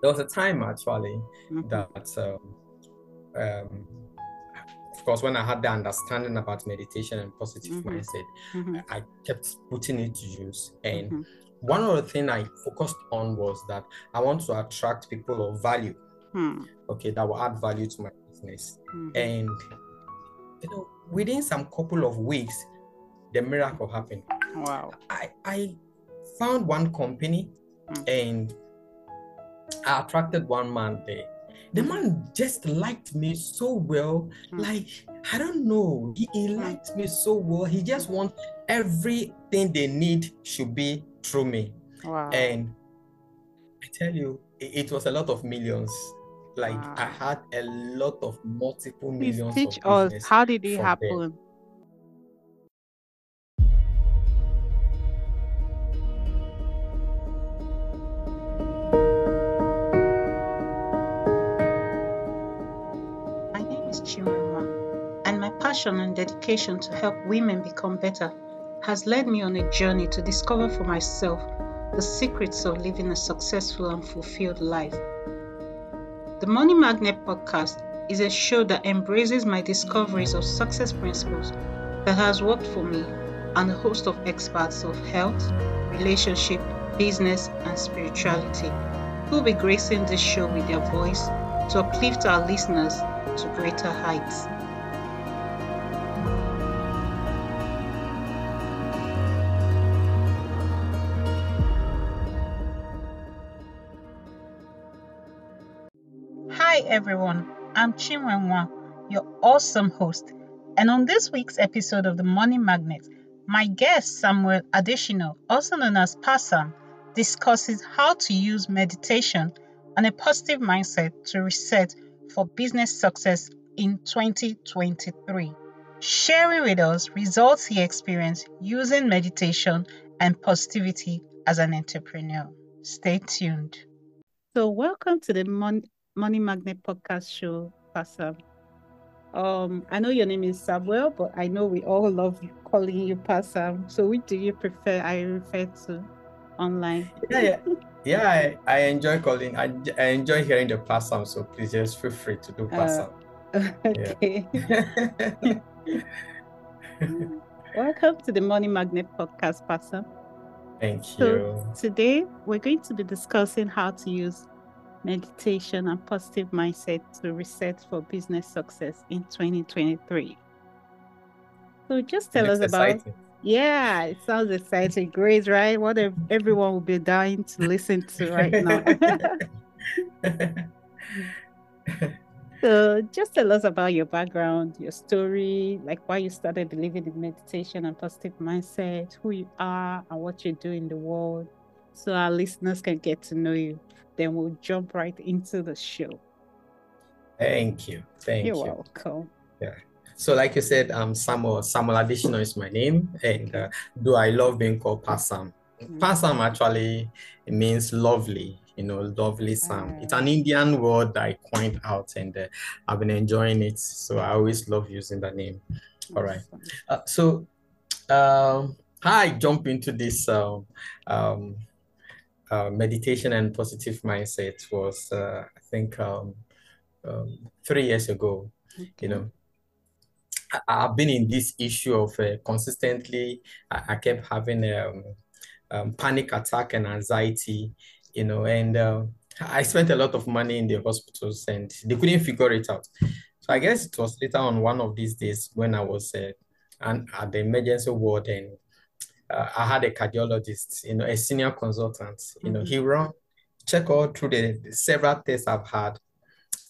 there was a time actually Mhm. that, um, um, of course, when I had the understanding about meditation and positive Mhm. mindset, Mhm. I kept putting it to use. And Mhm. one of the things I focused on was that I want to attract people of value, Hmm. okay, that will add value to my business. Mhm. And you know, within some couple of weeks, the miracle happened. Wow. I I found one company Mm. and I attracted one man there. The man just liked me so well. Mm. Like, I don't know. He, he Mm. liked me so well. He just wants everything they need should be through me. Wow. And I tell you, it, it was a lot of millions. Like I had a lot of multiple Please millions teach of us how did it happen? there. Is and my passion and dedication to help women become better has led me on a journey to discover for myself the secrets of living a successful and fulfilled life. The Money Magnet podcast is a show that embraces my discoveries of success principles that has worked for me and a host of experts of health, relationship, business, and spirituality who will be gracing this show with their voice to uplift our listeners to greater heights. Hi everyone, I'm Chinwenwa, your awesome host. And on this week's episode of the Money Magnet, my guest Samuel Adeshina, also known as Paasam, discusses how to use meditation and a positive mindset to reset for business success in 2023. Sharing with us results he experienced using meditation and positivity as an entrepreneur. Stay tuned. So, welcome to the Mon- Money Magnet podcast show, Paasam. Um, I know your name is Samuel, but I know we all love calling you Paasam. So, which do you prefer I refer to online? Yeah, yeah, yeah. I, I enjoy calling. I, I enjoy hearing the pass. So please just feel free to do pass Uh, okay. sound. Welcome to the Money Magnet podcast, Paasam. Thank you. So today we're going to be discussing how to use meditation and positive mindset to reset for business success in 2023. So just tell us It's about exciting. Yeah, it sounds exciting. Great, right? What if everyone will be dying to listen to right now. so just tell us about your background, your story, like why you started believing in meditation and positive mindset, who you are and what you do in the world. So our listeners can get to know you. Then we'll jump right into the show. Thank you. Thank You're you. welcome. So, like you said, um, Samuel Samuel Adeshina is my name, and uh, though I love being called Paasam? Mm. Paasam actually means lovely, you know, lovely Sam. It's Ah. an Indian word that I coined out, and uh, I've been enjoying it. So I always love using that name. All right. Uh, so, um, how I jump into this um, um, uh, meditation and positive mindset was, uh, I think, um, um, three years ago. Okay. You know, I've been in this issue of uh, consistently. I, I kept having um, um, panic attack and anxiety. You know, and uh, I spent a lot of money in the hospitals, and they couldn't figure it out. So I guess it was later on one of these days when I was uh, and at the emergency ward and uh, I had a cardiologist, you know, a senior consultant, you know, Mhm. he run, check all through the, the several tests I've had.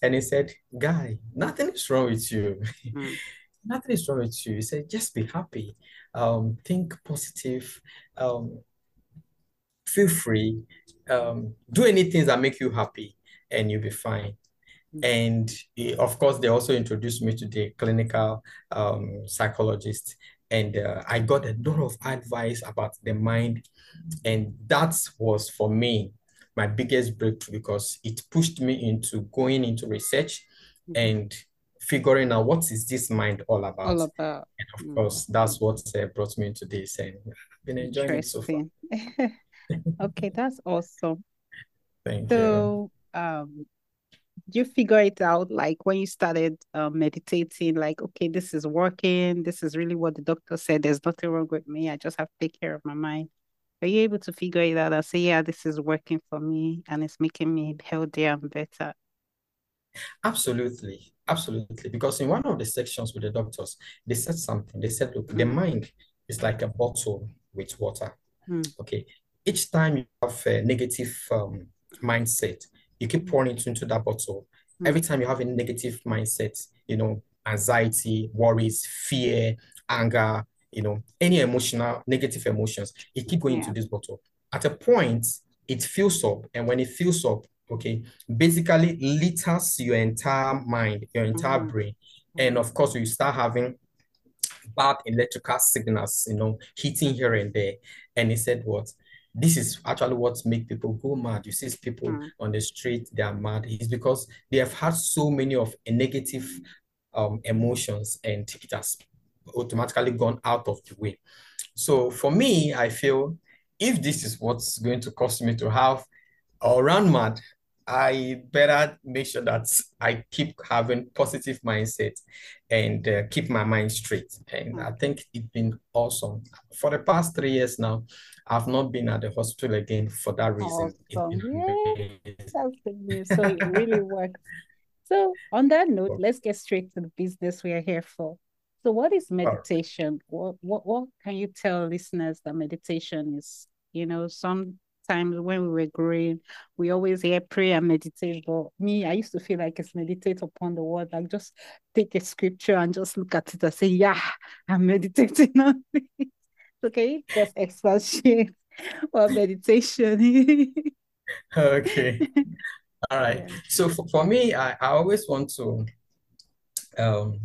And he said, Guy, nothing is wrong with you. Mm. Nothing is wrong with you. He said, just be happy. Um, think positive. Um, feel free. Um, do anything that make you happy and you'll be fine. Mm. And eh, of course, they also introduced me to the clinical um, psychologist, and uh, I got a lot of advice about the mind, and that was for me my biggest breakthrough because it pushed me into going into research Mhm. and figuring out what is this mind all about. All about And of Mm. course, that's what uh, brought me into this, and I've been enjoying it so far. okay, that's awesome. Thank you. So um you figure it out like when you started uh, meditating like okay this is working this is really what the doctor said there's nothing wrong with me i just have to take care of my mind are you able to figure it out and say yeah this is working for me and it's making me healthier and better absolutely absolutely because in one of the sections with the doctors they said something they said look mm. the mind is like a bottle with water mm. okay each time you have a negative um, mindset you keep pouring it into that bottle. Mm-hmm. Every time you have a negative mindset, you know, anxiety, worries, fear, anger, you know, any emotional, negative emotions, you keep going yeah. into this bottle. At a point, it fills up. And when it fills up, okay, basically litters your entire mind, your entire mm-hmm. brain. And of course, you start having bad electrical signals, you know, hitting here and there. And he said, what? this is actually what makes people go mad. You see people mm. on the street, they are mad. It's because they have had so many of a negative um, emotions and it has automatically gone out of the way. So for me, I feel if this is what's going to cause me to have or run mad, I better make sure that I keep having positive mindset and uh, keep my mind straight. And I think it's been awesome. For the past three years now, I've not been at the hospital again for that reason. Awesome. Good. So it really works. So on that note, let's get straight to the business we are here for. So what is meditation? Right. What, what what can you tell listeners that meditation is? You know, some times when we were growing, we always hear pray and meditate. But me, I used to feel like it's meditate upon the word. Like just take a scripture and just look at it and say, Yeah, I'm meditating on this. Okay, just expatiate or meditation. okay. All right. Yeah. So for, for me, I, I always want to um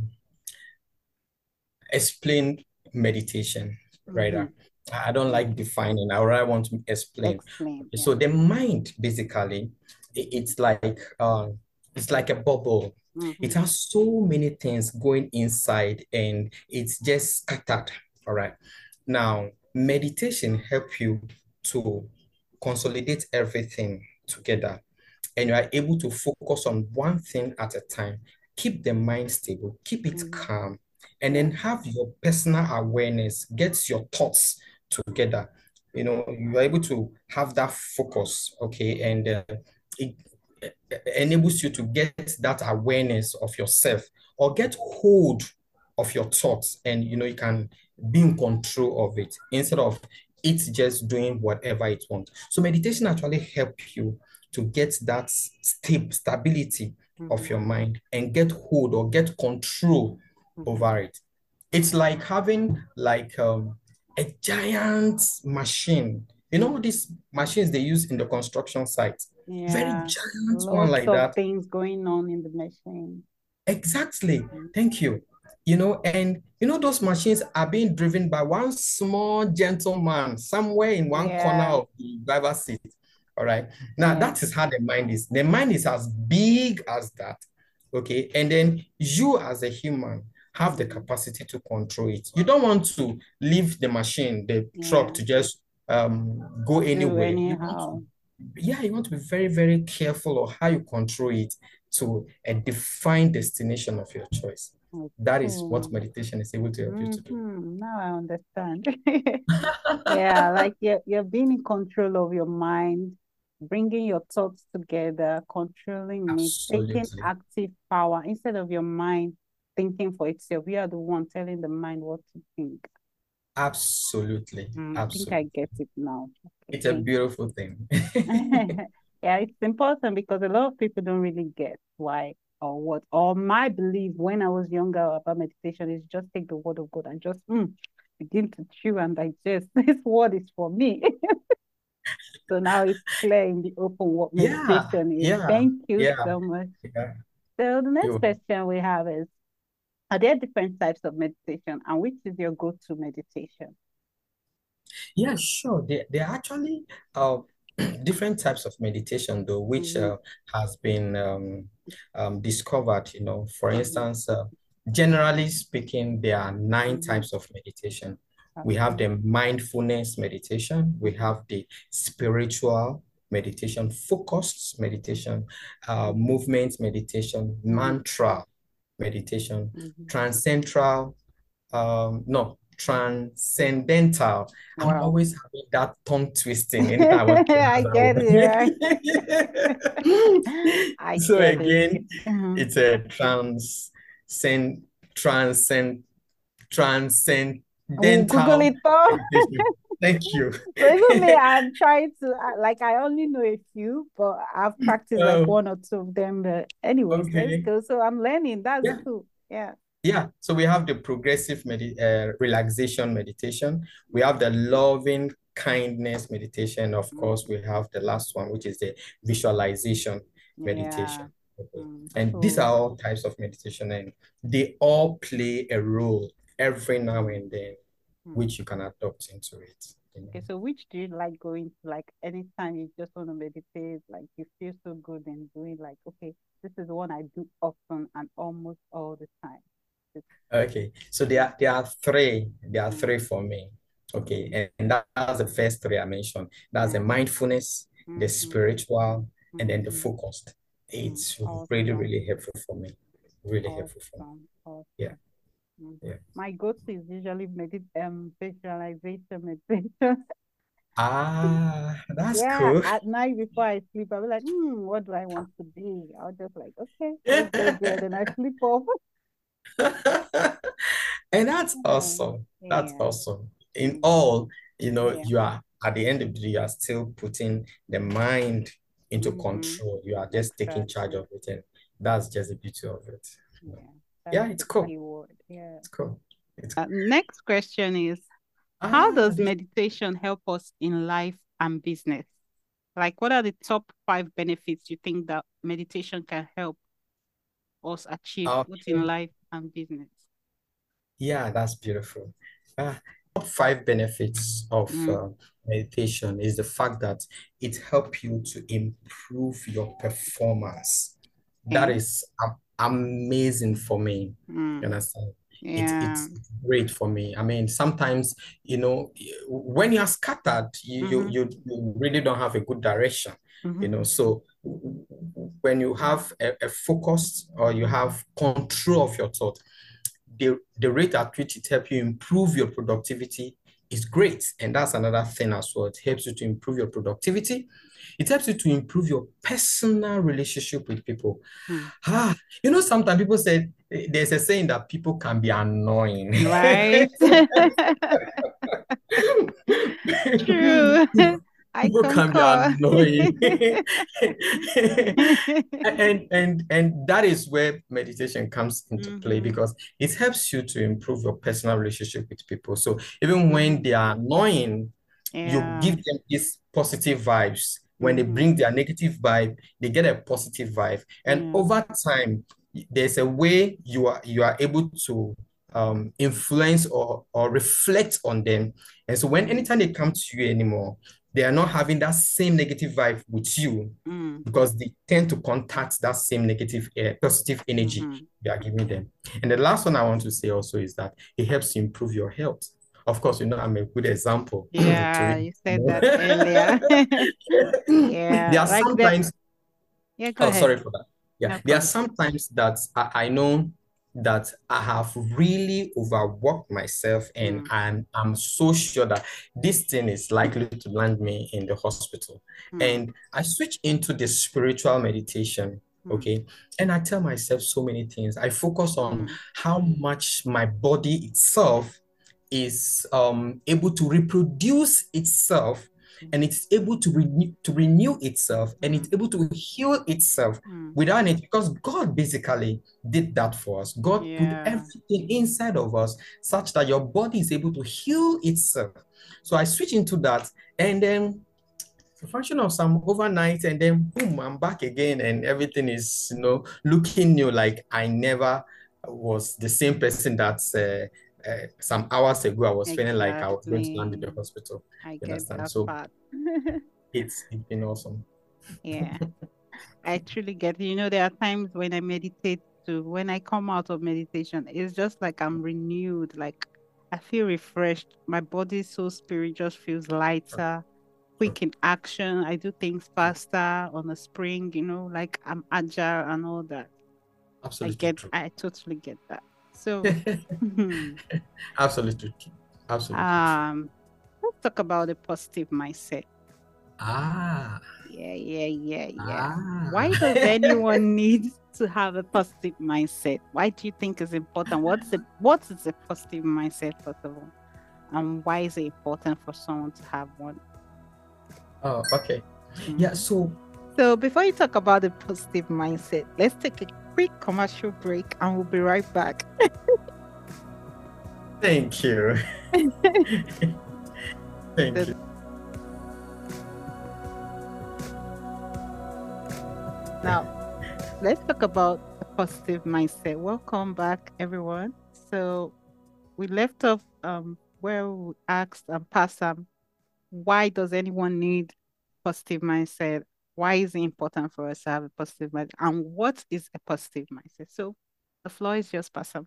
explain meditation, right? Mm-hmm. I don't like defining. Or I want to explain. explain yeah. So the mind, basically, it's like uh, it's like a bubble. Mm-hmm. It has so many things going inside, and it's just scattered. All right. Now, meditation help you to consolidate everything together, and you are able to focus on one thing at a time. Keep the mind stable. Keep it mm-hmm. calm and then have your personal awareness, get your thoughts together. You know, you're able to have that focus, okay, and uh, it enables you to get that awareness of yourself or get hold of your thoughts, and you know, you can be in control of it instead of it just doing whatever it wants. So meditation actually help you to get that st- stability mm-hmm. of your mind and get hold or get control mm-hmm. over it. It's like having like um, a giant machine. You know these machines they use in the construction site? Yeah. Very giant Lots one like that. Things going on in the machine. Exactly. Mm-hmm. Thank you. You know, and you know those machines are being driven by one small gentleman somewhere in one yeah. corner of the driver's seat. All right. Now yeah. that is how the mind is. The mind is as big as that. Okay. And then you as a human, have the capacity to control it. You don't want to leave the machine, the yeah. truck to just um, go anywhere. You to, yeah, you want to be very, very careful of how you control it to a defined destination of your choice. Okay. That is what meditation is able to help mm-hmm. you to do. Mm-hmm. Now I understand. yeah, like you're, you're being in control of your mind, bringing your thoughts together, controlling Absolutely. it, taking active power instead of your mind thinking for itself. You are the one telling the mind what to think. Absolutely. Mm, Absolutely. I think I get it now. It's a beautiful thing. yeah, it's important because a lot of people don't really get why or what. Or my belief when I was younger about meditation is just take the word of God and just mm, begin to chew and digest. This word is for me. so now it's clear in the open what meditation yeah, is. Yeah, Thank you yeah, so much. So the next question we have is are there different types of meditation and which is your go-to meditation? Yeah, sure. There, there are actually uh, different types of meditation though, which mm-hmm. uh, has been um, um, discovered, you know, for mm-hmm. instance, uh, generally speaking, there are 9 mm-hmm. types of meditation. Okay. We have the mindfulness meditation, we have the spiritual meditation, focused meditation, uh, movement meditation, mantra meditation, Mhm. transcentral, um, no, transcendental. I'm always having that tongue twisting anytime I I get it. I So it. again, Mhm. it's a transcend, transcend, transcendental Google it. Thank you. So even me, I'm trying to like I only know a few, but I've practiced like Oh. one or two of them. But anyways, Okay. let's go. So I'm learning. That's Yeah. cool. Yeah. Yeah, so we have the progressive medi uh, relaxation meditation. We have the loving kindness meditation. Of course, we have the last one, which is the visualization Yeah. meditation. Okay. Mm, And these are all types of meditation, and they all play a role every now and then, Mm. which you can adopt into it. you know. Okay, so which do you like going to? Like anytime you just want to meditate, like you feel so good and doing like, okay, this is one I do often and almost all the time. Okay, so there are, there are three. There are three for me. Okay, and, and that, that's the first three I mentioned. That's the mindfulness, the Mhm. spiritual, and then the focused. It's really, Awesome. really helpful for me. Really helpful for me. Awesome. Awesome. Yeah. Mm. Yeah. My go-to is usually medit um visualization meditation. Ah, that's Yeah, cool. at night before I sleep, I'll be like, hmm, what do I want to be? I'll just like, okay, let's go I sleep off. And that's Yeah. awesome. That's awesome. In Mm. all, you know, Yeah. you are at the end of the day, you are still putting the mind into Mhm. control. You are just taking charge of it, and that's just the beauty of it. you know. Yeah. Yeah, it's cool. key word. Yeah. It's cool. It's Uh, next question is, how ah, does meditation help us in life and business? Like, what are the top five benefits you think that meditation can help us achieve both in life and business? Yeah, that's beautiful. Ah, top five benefits of Mm. uh, meditation is the fact that it helps you to improve your performance. That Okay. is am- amazing for me. You Mm. understand? It, Yeah. it's great for me. I mean, sometimes, you know, when you're scattered, you, you, Mm-hmm. you, you really don't have a good direction, you Mm-hmm. know. So when you have a, a focus or you have control of your thought, the, the rate at which it helps you improve your productivity is great. And that's another thing as well. It helps you to improve your productivity. It helps you to improve your personal relationship with people. Mm. Ah, you know, sometimes people say there's a saying that people can be annoying. Right? True. I People can be annoying. and and and that is where meditation comes into play Mhm. because it helps you to improve your personal relationship with people. So even when they are annoying, you give them these positive vibes. When they Mhm. bring their negative vibe, they get a positive vibe. And over time, there's a way you are you are able to um, influence or or reflect on them. And so when anytime they come to you anymore, they are not having that same negative vibe with you Mm. because they tend to contact that same negative uh, positive energy Mhm. you are giving them. And the last one I want to say also is that it helps you improve your health. Of course, you know, I'm a good example Yeah, you said that earlier. Yeah, There are like the sometimes, yeah, go oh, ahead. sorry for that. Yeah, No there are sometimes that I, I know that I have really overworked myself and Mm. I'm I'm so sure that this thing is likely to land me in the hospital. Mm. And I switch into the spiritual meditation, Mm. okay? And I tell myself so many things. I focus on Mm. how much my body itself is um, able to reproduce itself and it's able to renew to renew itself and it's able to heal itself Mm. without it because God basically did that for us. God put everything inside of us such that your body is able to heal itself. So I switch into that and then a function of some overnight and then boom, I'm back again and everything is, you know, looking new like I never was the same person that's uh, uh, some hours ago I was feeling like I was going to land in the hospital. I get understand? that So part. it's it's been awesome. Yeah, I truly get it. You know, there are times when I meditate too. When I come out of meditation, it's just like I'm renewed. Like I feel refreshed. My body, soul, spirit just feels lighter. quick in action. I do things faster on a spring, you know, like I'm agile and all that. Absolutely I get true. I totally get that. So Absolutely true. Absolutely um let's talk about the positive mindset. Ah. Yeah, yeah, yeah, yeah. Ah. Why does anyone need to have a positive mindset? Why do you think is important? What's the what is a positive mindset first of all? And why is it important for someone to have one? Oh, okay. Yeah, so So before you talk about the positive mindset, let's take a quick commercial break and we'll be right back. thank you. thank you. Now, let's talk about a positive mindset. Welcome back, everyone. So, we left off um, where we asked and passed um, why does anyone need positive mindset? Why is it important for us to have a positive mindset? And what is a positive mindset? So, the floor is yours, Paasam.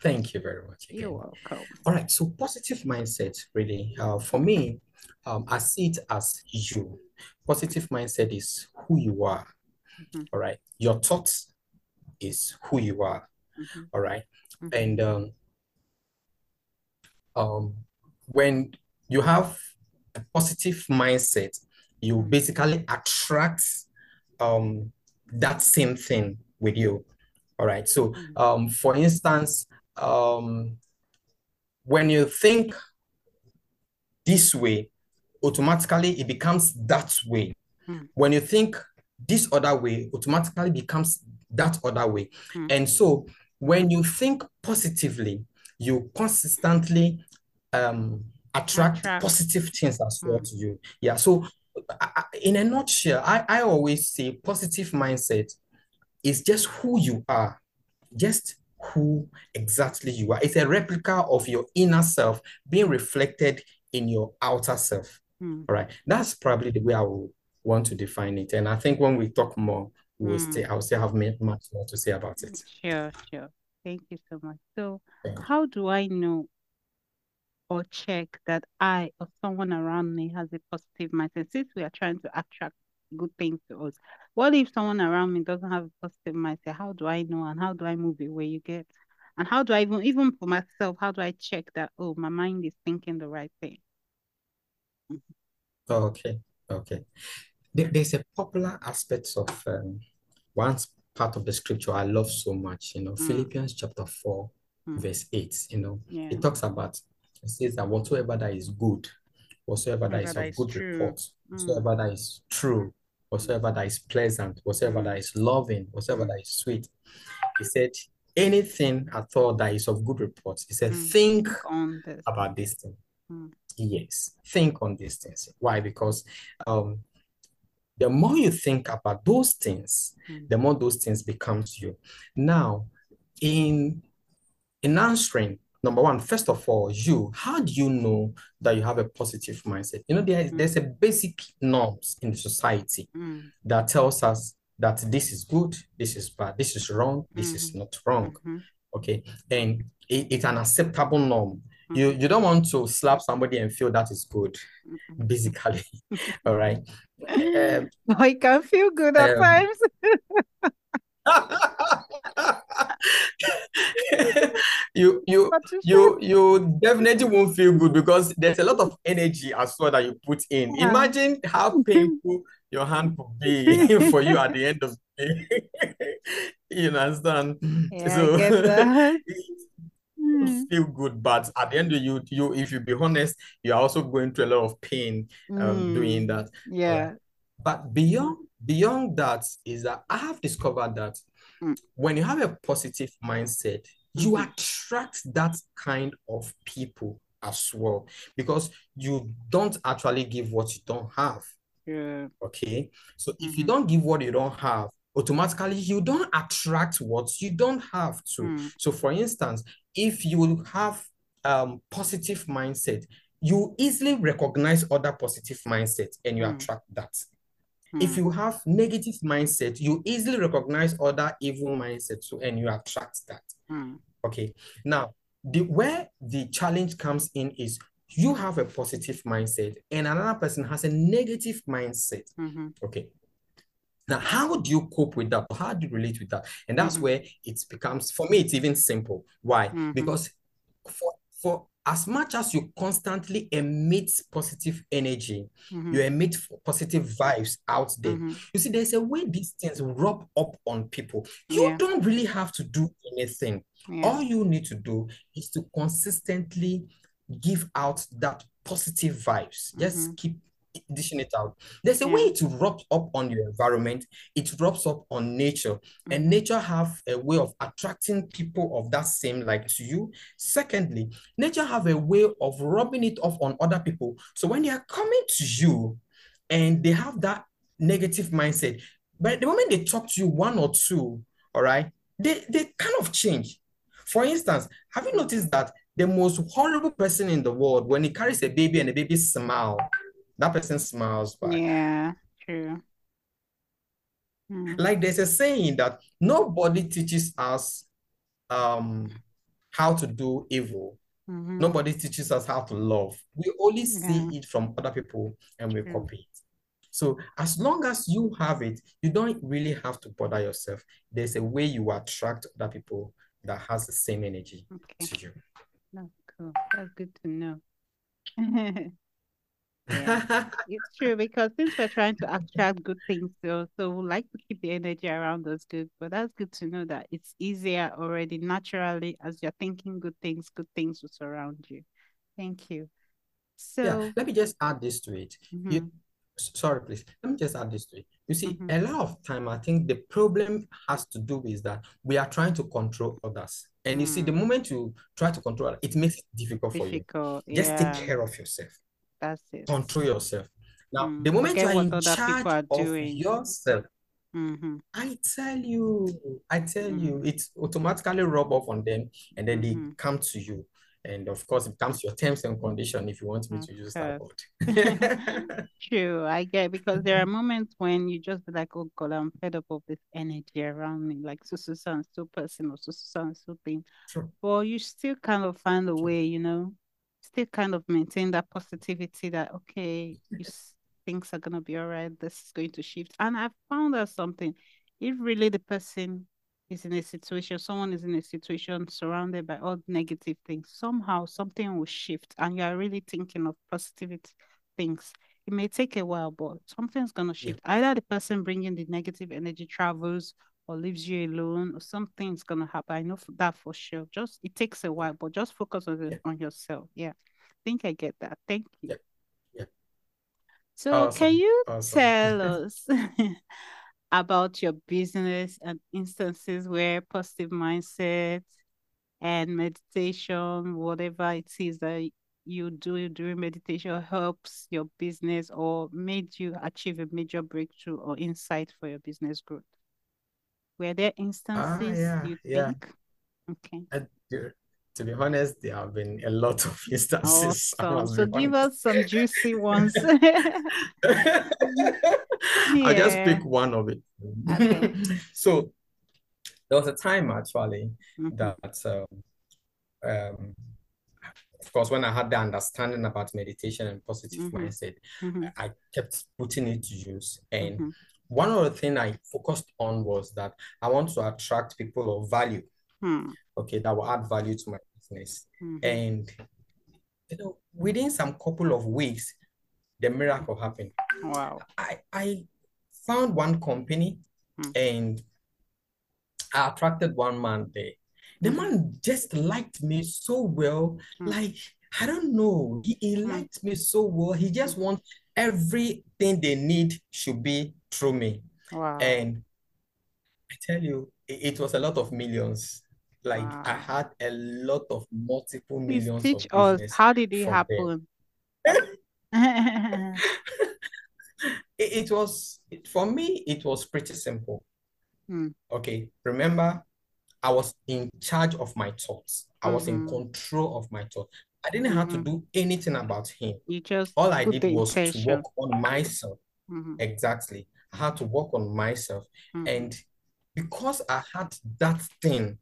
Thank you very much again. You're welcome. All right, so positive mindset, really, uh, for me, um, I see it as you. Positive mindset is who you are. Mhm. All right, your thoughts is who you are. Mhm, All right, mhm, and um, um, when you have a positive mindset, you Mm. basically attract um, that same thing with you. All right, so Mm. um, for instance, um, when you think this way, automatically it becomes that way. Mm. When you think this other way, automatically becomes that other way. Mm. And so when you think positively, you consistently um, attract, Attract. positive things as well Mm. to you. Yeah. So in a nutshell, I, I always say positive mindset is just who you are, just who exactly you are. It's a replica of your inner self being reflected in your outer self. Mm. All right. That's probably the way I will want to define it. And I think when we talk more, we'll Mm. stay, I'll still have much more to say about it. Sure, sure. Thank you so much. So, you. how do I know or check that I or someone around me has a positive mindset? Since we are trying to attract good things to us, what if someone around me doesn't have a positive mindset? How do I know and how do I move away? You get, and how do I even even for myself? How do I check that? Oh, my mind is thinking the right thing. Okay. Okay. There- There's a popular aspect of um, one part of the scripture I love so much, you know, Mm. Philippians chapter 4, Mm. verse 8, you know, Yeah. it talks about, it says that whatsoever that is good, whatsoever that is of is good true. report, Mm. whatsoever that is true, whatsoever that is pleasant, whatsoever Mm. that is loving, whatsoever that is sweet. He said, anything at all that is of good report, he said, Mm. think On this. about this thing. Mm. Yes, think on these things. Why? Because um, the more you think about those things, Mm. the more those things becomes you. Now, in in answering, number one, first of all, you, how do you know that you have a positive mindset? You know, there, Mm. there's a basic norms in the society Mm. that tells us that this is good, this is bad, this is wrong, this is Mhm. not wrong. Mhm. Okay, and it- it's an acceptable norm. You you don't want to slap somebody and feel that is good, Mhm. basically. All right. Um, I can feel good at um, times. you you you you definitely won't feel good because there's a lot of energy as well that you put in. Yeah. Imagine how painful your hand could be for you at the end of the day. You understand? Yeah, So get Mm. feel good, but at the end of you, you if you be honest, you're also going through a lot of pain um doing Mm. that. Yeah. But beyond beyond that is that I have discovered that Mm. when you have a positive mindset, you Mhm. attract that kind of people as well because you don't actually give what you don't have. Yeah. Okay. So if you Mhm. don't give what you don't have, automatically you don't attract what you don't have to. Mm. So for instance, if you have um positive mindset, you easily recognize other positive mindset and you Mm. attract that. If Mm. you have negative mindset, you easily recognize other evil mindset too, and you attract that. Mm. Okay. Now, the where the challenge comes in is you have a positive mindset and another person has a negative mindset. Mm-hmm. Okay. Now, how do you cope with that? How do you relate with that? And that's Mhm. where it becomes, for me, it's even simple. Why? Mhm. Because for, for as much as you constantly emit positive energy, Mhm. you emit positive vibes out there. Mhm. You see, there's a way these things rub up on people. You Yeah. don't really have to do anything. Yeah. All you need to do is to consistently give out that positive vibes. Just Mhm. keep dishing it out. There's a Yeah. way it rubs up on your environment. It rubs up on nature, and Mhm. nature have a way of attracting people of that same like to you. Secondly, nature have a way of rubbing it off on other people. So when they are coming to you, and they have that negative mindset, but the moment they talk to you one or two, all right, they they kind of change. For instance, have you noticed that the most horrible person in the world, when he carries a baby and the baby smile, that person smiles back. Yeah, true. Mm. Like there's a saying that nobody teaches us um how to do evil. Mhm. Nobody teaches us how to love. We only see Yeah. it from other people and we True. copy it. So as long as you have it, you don't really have to bother yourself. There's a way you attract other people that has the same energy Okay, to you. that's cool. That's good to know. Yeah, it's true because since we're trying to attract good things, so so we like to keep the energy around us good. But that's good to know that it's easier already naturally as you're thinking good things, good things will surround you. Thank you. So Yeah, let me just add this to it. You, mhm, s- sorry, please. Let me just add this to it. You see, Mhm. a lot of time, I think the problem has to do with that we are trying to control others. And you see, the Mm. moment you try to control, others, it makes it difficult for you. difficult. Just take care of yourself. That's it. Control yourself. Now, Mm, the moment you are in people charge are of doing. yourself, Mm-hmm. I tell you, I tell Mm. you, it automatically rub off on them, and then they Mhm. come to you. And of course, it comes to your terms and condition if you want me to use that word. True, I get because there are moments when you just be like, oh God, I'm fed up of this energy around me, like so so so so person or so so so so thing. True. But you still kind of find a way, you know, still kind of maintain that positivity that okay, you things are gonna be all right, this is going to shift. And I found out something. If really the person is in a situation, someone is in a situation surrounded by all negative things, somehow something will shift and you are really thinking of positivity things. It may take a while, but something's gonna Yeah. shift. Either the person bringing the negative energy travels or leaves you alone, or something's gonna happen. I know that for sure. Just it takes a while, but just focus on Yeah. on yourself. Yeah, I think I get that. Thank you. Yeah. Yeah. So, can you Awesome. tell us about your business and instances where positive mindset and meditation, whatever it is that you do during meditation, helps your business or made you achieve a major breakthrough or insight for your business growth? Were there Ah, instances yeah, you yeah. think? Okay, uh, to be honest, there have been a lot of instances. Awesome. So, give honest. us some juicy ones. I'll just pick one of it. Okay. So there was a time actually Mhm, that um, um, of course when I had the understanding about meditation and positive Mhm. mindset, mhm, I kept putting it to use. And mhm, one of the things I focused on was that I want to attract people of value, hmm, okay, that will add value to my business. mhm. And you know, within some couple of weeks, the miracle happened. Wow. I I found one company Hmm. and I attracted one man there. The Mhm. man just liked me so well. Hmm. Like, I don't know. He, he Hmm. liked me so well. He just wants everything they need should be through me. Wow. And I tell you, it, it was a lot of millions. Like I had a lot of multiple Please millions teach of us how did it happen? It, it was for me, it was pretty simple. Hmm. Okay, remember, I was in charge of my thoughts. I was in Mhm. control of my thoughts. I didn't have to Mhm. do anything about him. You just All I did was to work on myself. Mhm, Exactly. I had to work on myself. mhm, And because I had that thing,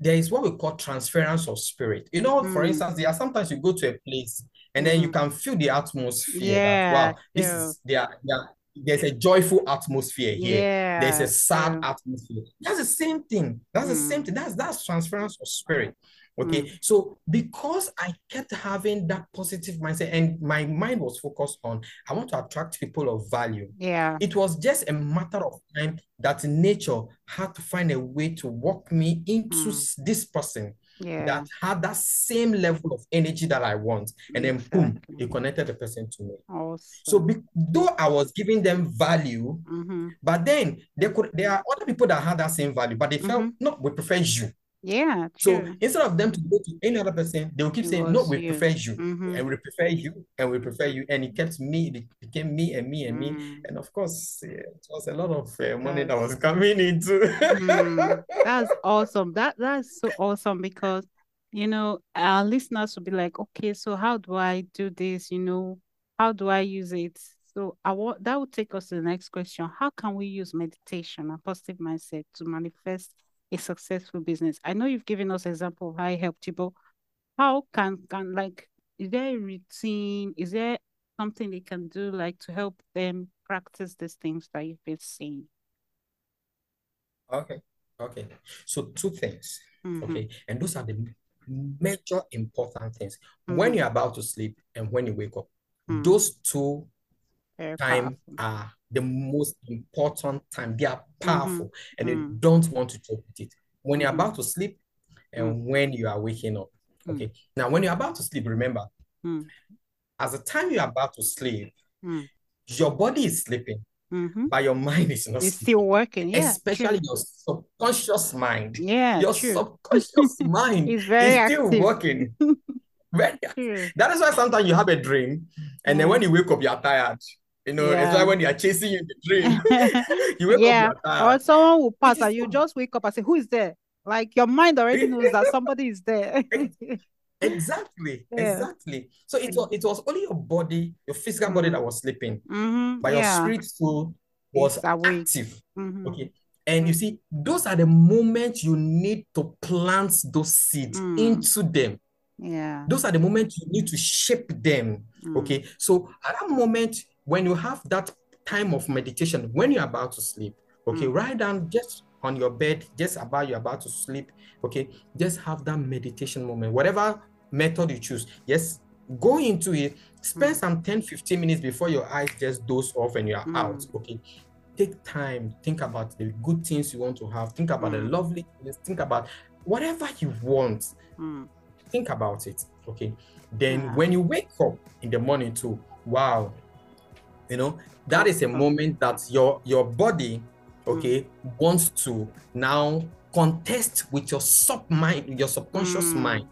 there is what we call transference of spirit. You know, for Mm. instance, there are sometimes you go to a place and then you Mhm. can feel the atmosphere Yeah, that wow this true. is there there there's a joyful atmosphere here Yeah, there's a sad true. atmosphere that's the same thing that's the same Mm. thing that's that's transference of spirit okay Mm. so because i kept having that positive mindset and my mind was focused on i want to attract people of value Yeah. it was just a matter of time that nature had to find a way to walk me into Mm. this person Yeah. that had that same level of energy that I want. And then boom, Exactly. it connected the person to me. So be, though I was giving them value, Mm-hmm. but then they could there are other people that had that same value, but they felt Mhm. no, we prefer you. Yeah, So true. instead of them to go to any other person, they will keep It saying, No, we you. prefer you, Mhm. and we prefer you, and we prefer you. And it kept me, it became me and me and me. Mm. And of course, yeah, it was a lot of uh, money that was coming into. Mm, that's awesome. That that's so awesome because you know our listeners will be like, okay, so how do I do this? You know, how do I use it? So I want that will take us to the next question. How can we use meditation and positive mindset to manifest a successful business? I know you've given us example of how it helped you, but how can can like is there a routine? Is there something they can do like to help them practice these things that you've been saying? Okay, okay. So two things. Mhm, Okay, and those are the major important things. When mhm, you're about to sleep and when you wake up, mm. those two Very time powerful. are the most important time. They are Mm-hmm. powerful and you Mm. don't want to joke with it. When you're Mhm. about to sleep and when you are waking up. Mm. Okay. Now, when you're about to sleep, remember, Mm. as the time you're about to sleep, Mm. your body is sleeping, Mm-hmm. but your mind is not still working. Yeah, Especially true. your subconscious mind. Yeah, Your true. subconscious mind is still active. working. Very That is why sometimes you have a dream, and then when you wake up, you're tired. You know, it's Yeah. like when you are chasing you in the dream, you wake Yeah. up, you're Or someone will pass and you just wake up and say, Who is there? Like your mind already knows that somebody is there. Exactly, Yeah. exactly. So it was it was only your body, your physical body that was sleeping, Mm-hmm. but your Yeah. spirit soul was active. Mm-hmm. Okay. And you see, those are the moments you need to plant those seeds Mm. into them. Yeah. Those are the moments you need to shape them. Mm. Okay. So at that moment, when you have that time of meditation, when you're about to sleep, okay, Mm. write down just on your bed, just about you're about to sleep, okay, just have that meditation moment, whatever method you choose. Yes, go into it, spend Mm. some 10, 15 minutes before your eyes just doze off and you're Mm. out. Okay. Take time, think about the good things you want to have, think about the Mm. lovely things, think about whatever you want Mm. think about it okay then Yeah. when you wake up in the morning too wow you know that is a moment that your your body okay wants to now contest with your sub mind your subconscious Mm. mind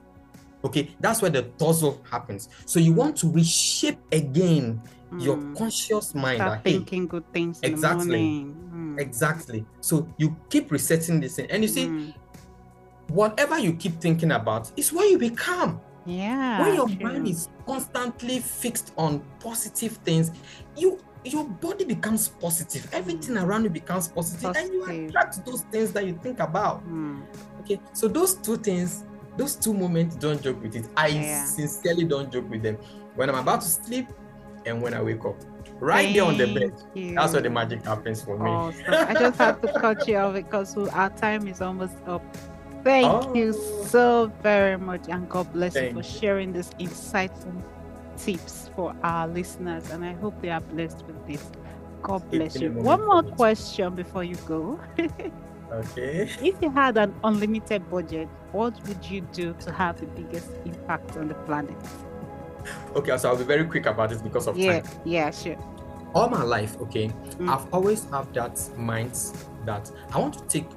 okay that's where the tussle happens so you want to reshape again your Mm. conscious mind Start that, hey, thinking good things Exactly. Mm. exactly so you keep resetting this thing and you see Mm. whatever you keep thinking about is what you become Yeah. when your true. mind is constantly fixed on positive things you your body becomes positive everything around you becomes positive, and you Positive. attract those things that you think about Mm. okay so those two things those two moments don't joke with it i Yeah. sincerely don't joke with them when i'm about to sleep and when i wake up right there on the bed Thank that's where the magic happens for me Awesome. I just have to cut you off because our time is almost up. Thank you Oh. so very much, and God bless you for sharing these insightful tips for our listeners. And I hope they are blessed with this. God bless you. One more question before you go. okay if you had an unlimited budget, what would you do to have the biggest impact on the planet? okay so i'll be very quick about this because of Yeah, time yeah, sure. all my life, okay, Mm. I've always had that mind that I want to take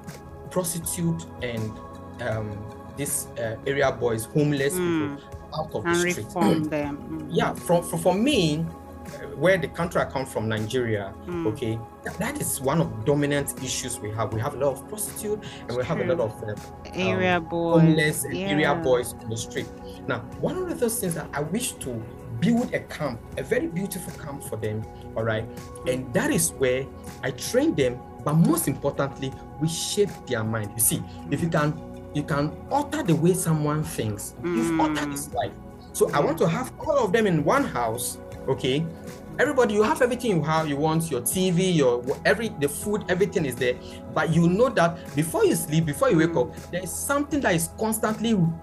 prostitute and um, this uh, area boys, homeless Mm. people out of And the street. reform them. Mm. yeah, from for, for me, uh, where the country I come from, Nigeria, Mm. okay, that, that is one of dominant issues we have. We have a lot of prostitute and we have a lot of uh, Area boys. homeless and area boys on the street. Now, one of those things that I wish to build a camp, a very beautiful camp for them, all right? And that is where I train them, but most importantly, we shape their mind. You see, if you can you can alter the way someone thinks, you've Mm. altered his life. So I want to have all of them in one house. Okay. Everybody, you have everything you have, you want your TV, your every the food, everything is there. But you know that before you sleep, before you wake up, there is something that is constantly um,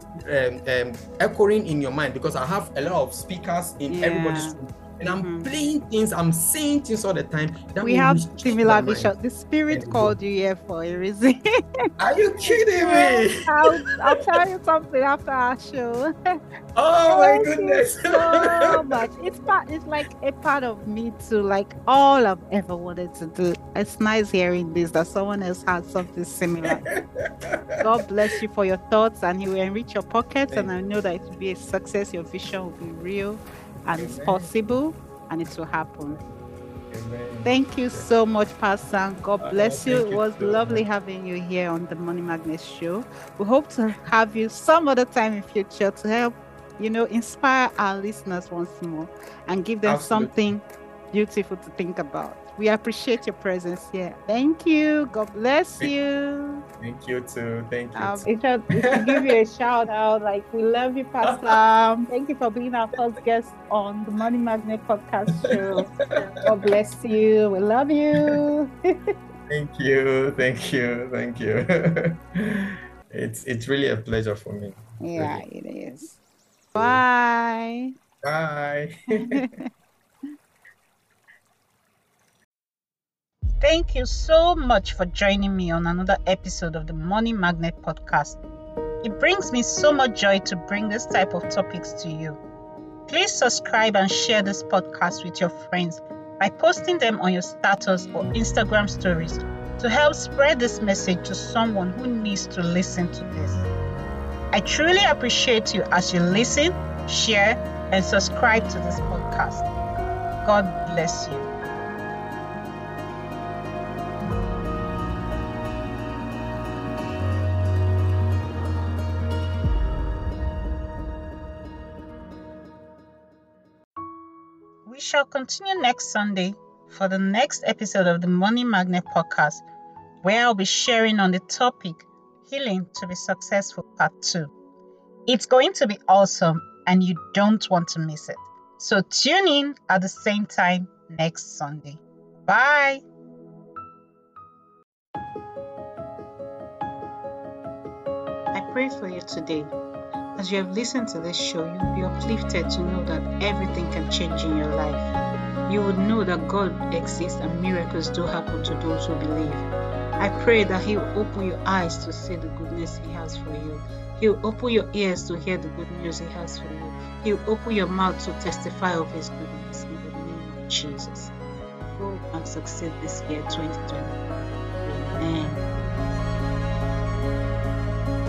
um, echoing in your mind because I have a lot of speakers in Yeah. everybody's room and I'm Mhm. playing things, I'm saying things all the time. We have similar vision. The spirit called you here for a reason. Are you kidding me? I'll, I'll tell you something after our show. Oh my Thank goodness. so much. It's part. It's like a part of me too. Like all I've ever wanted to do. It's nice hearing this that someone else had something similar. God bless you for your thoughts, and He will enrich your pockets. And I know that it will be a success. Your vision will be real, and it's possible, and it will happen. Amen. Thank you so much, Pastor. God Uh, bless you. It was so lovely much. having you here on the Money Magnette Show. We hope to have you some other time in future to help, you know, inspire our listeners once more and give them Absolutely. something beautiful to think about. We appreciate your presence here. Thank you. God bless Thank- you. Thank you too. Thank you. Um, too. should, we should give you a shout out. Like, we love you, Pastor. Thank you for being our first guest on the Money Magnette podcast show. God bless you. We love you. Thank you. Thank you. Thank you. it's it's really a pleasure for me. yeah, it is. Bye. Bye. Thank you so much for joining me on another episode of the Money Magnette podcast. It brings me so much joy to bring this type of topics to you. Please subscribe and share this podcast with your friends by posting them on your status or Instagram stories to help spread this message to someone who needs to listen to this. I truly appreciate you as you listen, share, and subscribe to this podcast. God bless you. Shall continue next Sunday for the next episode of the Money Magnette podcast, where I'll be sharing on the topic Healing to be Successful Part 2. It's going to be awesome and you don't want to miss it. So tune in at the same time next Sunday. Bye. I pray for you today. As you have listened to this show, you'll be uplifted to know that everything can change in your life. You would know that God exists and miracles do happen to those who believe. I pray that He will open your eyes to see the goodness He has for you. He will open your ears to hear the good news He has for you. He will open your mouth to testify of His goodness in the name of Jesus. Go and succeed this year 2020.